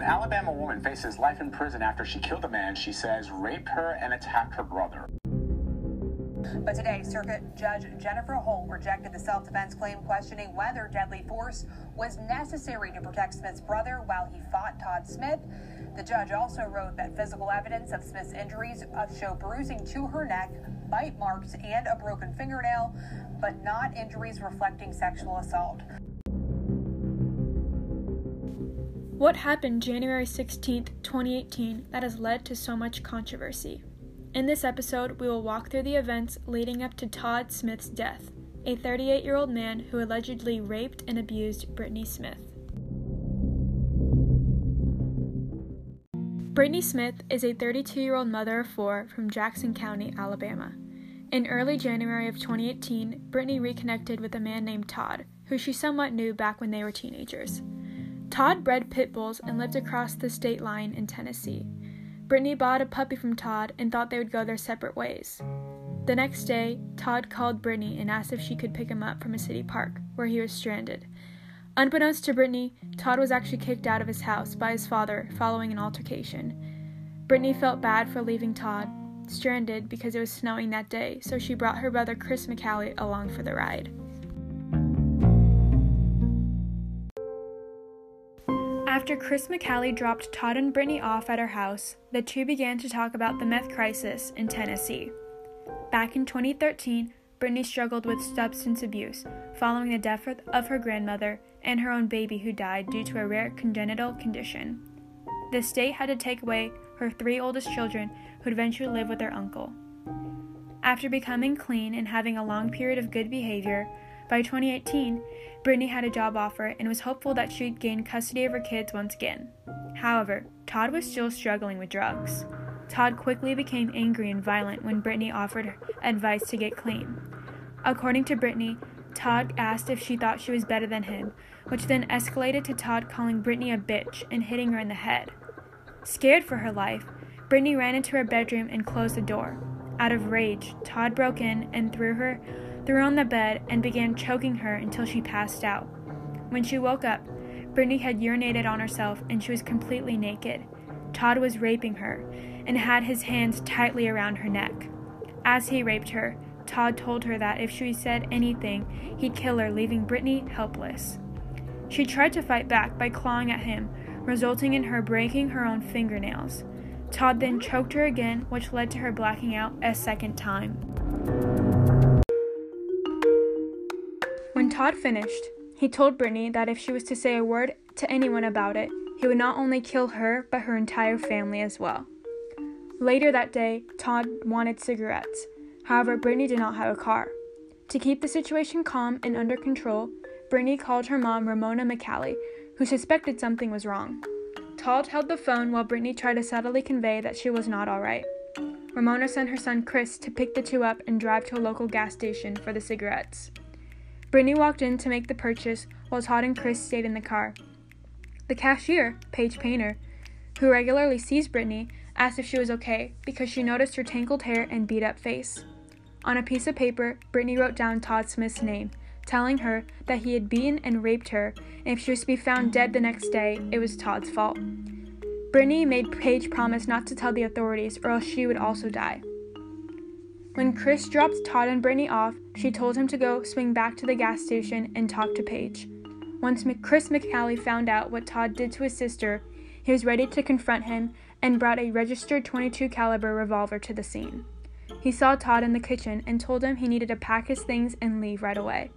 An Alabama woman faces life in prison after she killed a man she says raped her and attacked her brother. But today, Circuit Judge Jennifer Holt rejected the self defense claim, questioning whether deadly force was necessary to protect Smith's brother while he fought Todd Smith. The judge also wrote that physical evidence of Smith's injuries show bruising to her neck, bite marks, and a broken fingernail, but not injuries reflecting sexual assault. What happened January 16, 2018, that has led to so much controversy? In this episode, we will walk through the events leading up to Todd Smith's death, a 38 year old man who allegedly raped and abused Brittany Smith. Brittany Smith is a 32 year old mother of four from Jackson County, Alabama. In early January of 2018, Brittany reconnected with a man named Todd, who she somewhat knew back when they were teenagers. Todd bred pit bulls and lived across the state line in Tennessee. Brittany bought a puppy from Todd and thought they would go their separate ways. The next day, Todd called Brittany and asked if she could pick him up from a city park, where he was stranded. Unbeknownst to Brittany, Todd was actually kicked out of his house by his father following an altercation. Brittany felt bad for leaving Todd stranded because it was snowing that day, so she brought her brother Chris McCallie along for the ride. After Chris McCallie dropped Todd and Brittany off at her house, the two began to talk about the meth crisis in Tennessee. Back in 2013, Brittany struggled with substance abuse following the death of her grandmother and her own baby who died due to a rare congenital condition. The state had to take away her three oldest children who would eventually live with their uncle. After becoming clean and having a long period of good behavior, by 2018, Brittany had a job offer and was hopeful that she'd gain custody of her kids once again. However, Todd was still struggling with drugs. Todd quickly became angry and violent when Brittany offered advice to get clean. According to Brittany, Todd asked if she thought she was better than him, which then escalated to Todd calling Brittany a bitch and hitting her in the head. Scared for her life, Brittany ran into her bedroom and closed the door. Out of rage, Todd broke in and threw her threw on the bed and began choking her until she passed out. When she woke up, Brittany had urinated on herself and she was completely naked. Todd was raping her and had his hands tightly around her neck. As he raped her, Todd told her that if she said anything, he'd kill her, leaving Brittany helpless. She tried to fight back by clawing at him, resulting in her breaking her own fingernails. Todd then choked her again, which led to her blacking out a second time. Todd finished, he told Brittany that if she was to say a word to anyone about it, he would not only kill her, but her entire family as well. Later that day, Todd wanted cigarettes. However, Brittany did not have a car. To keep the situation calm and under control, Brittany called her mom, Ramona McCallie, who suspected something was wrong. Todd held the phone while Brittany tried to subtly convey that she was not all right. Ramona sent her son Chris to pick the two up and drive to a local gas station for the cigarettes. Brittany walked in to make the purchase while Todd and Chris stayed in the car. The cashier, Paige Painter, who regularly sees Brittany, asked if she was okay because she noticed her tangled hair and beat up face. On a piece of paper, Brittany wrote down Todd Smith's name, telling her that he had beaten and raped her, and if she was to be found dead the next day, it was Todd's fault. Brittany made Paige promise not to tell the authorities, or else she would also die. When Chris dropped Todd and Brittany off, she told him to go swing back to the gas station and talk to Paige. Once Chris McCallie found out what Todd did to his sister, he was ready to confront him and brought a registered 22 caliber revolver to the scene. He saw Todd in the kitchen and told him he needed to pack his things and leave right away.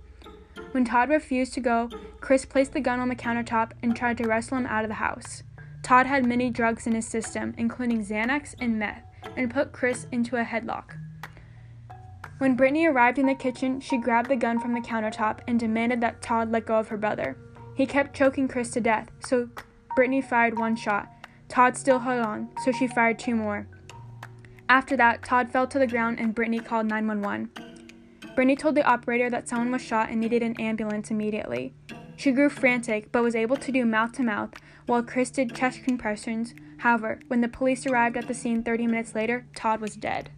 When Todd refused to go, Chris placed the gun on the countertop and tried to wrestle him out of the house. Todd had many drugs in his system, including Xanax and meth, and put Chris into a headlock. When Brittany arrived in the kitchen, she grabbed the gun from the countertop and demanded that Todd let go of her brother. He kept choking Chris to death, so Brittany fired one shot. Todd still held on, so she fired two more. After that, Todd fell to the ground and Brittany called 911. Brittany told the operator that someone was shot and needed an ambulance immediately. She grew frantic but was able to do mouth to mouth while Chris did chest compressions. However, when the police arrived at the scene 30 minutes later, Todd was dead.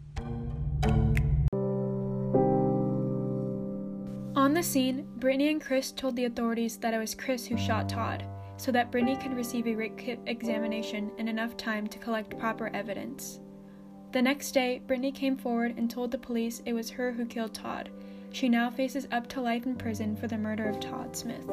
Scene, Brittany and Chris told the authorities that it was Chris who shot Todd. so that Brittany could receive a rape kit examination and enough time to collect proper evidence. The next day, Brittany came forward and told the police it was her who killed Todd. She now faces up to life in prison for the murder of Todd Smith.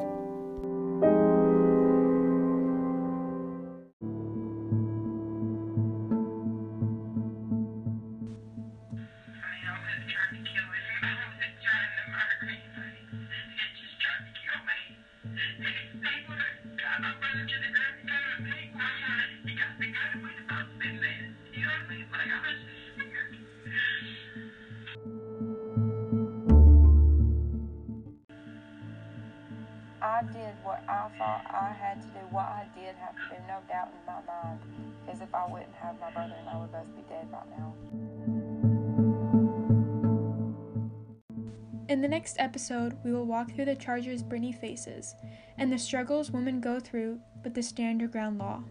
I did what I thought I had to do, what I did have to do, no doubt in my mind. Because if I wouldn't have my brother and I would both be dead right now. In the next episode, we will walk through the charges Brittany faces and the struggles women go through with the stand your ground law.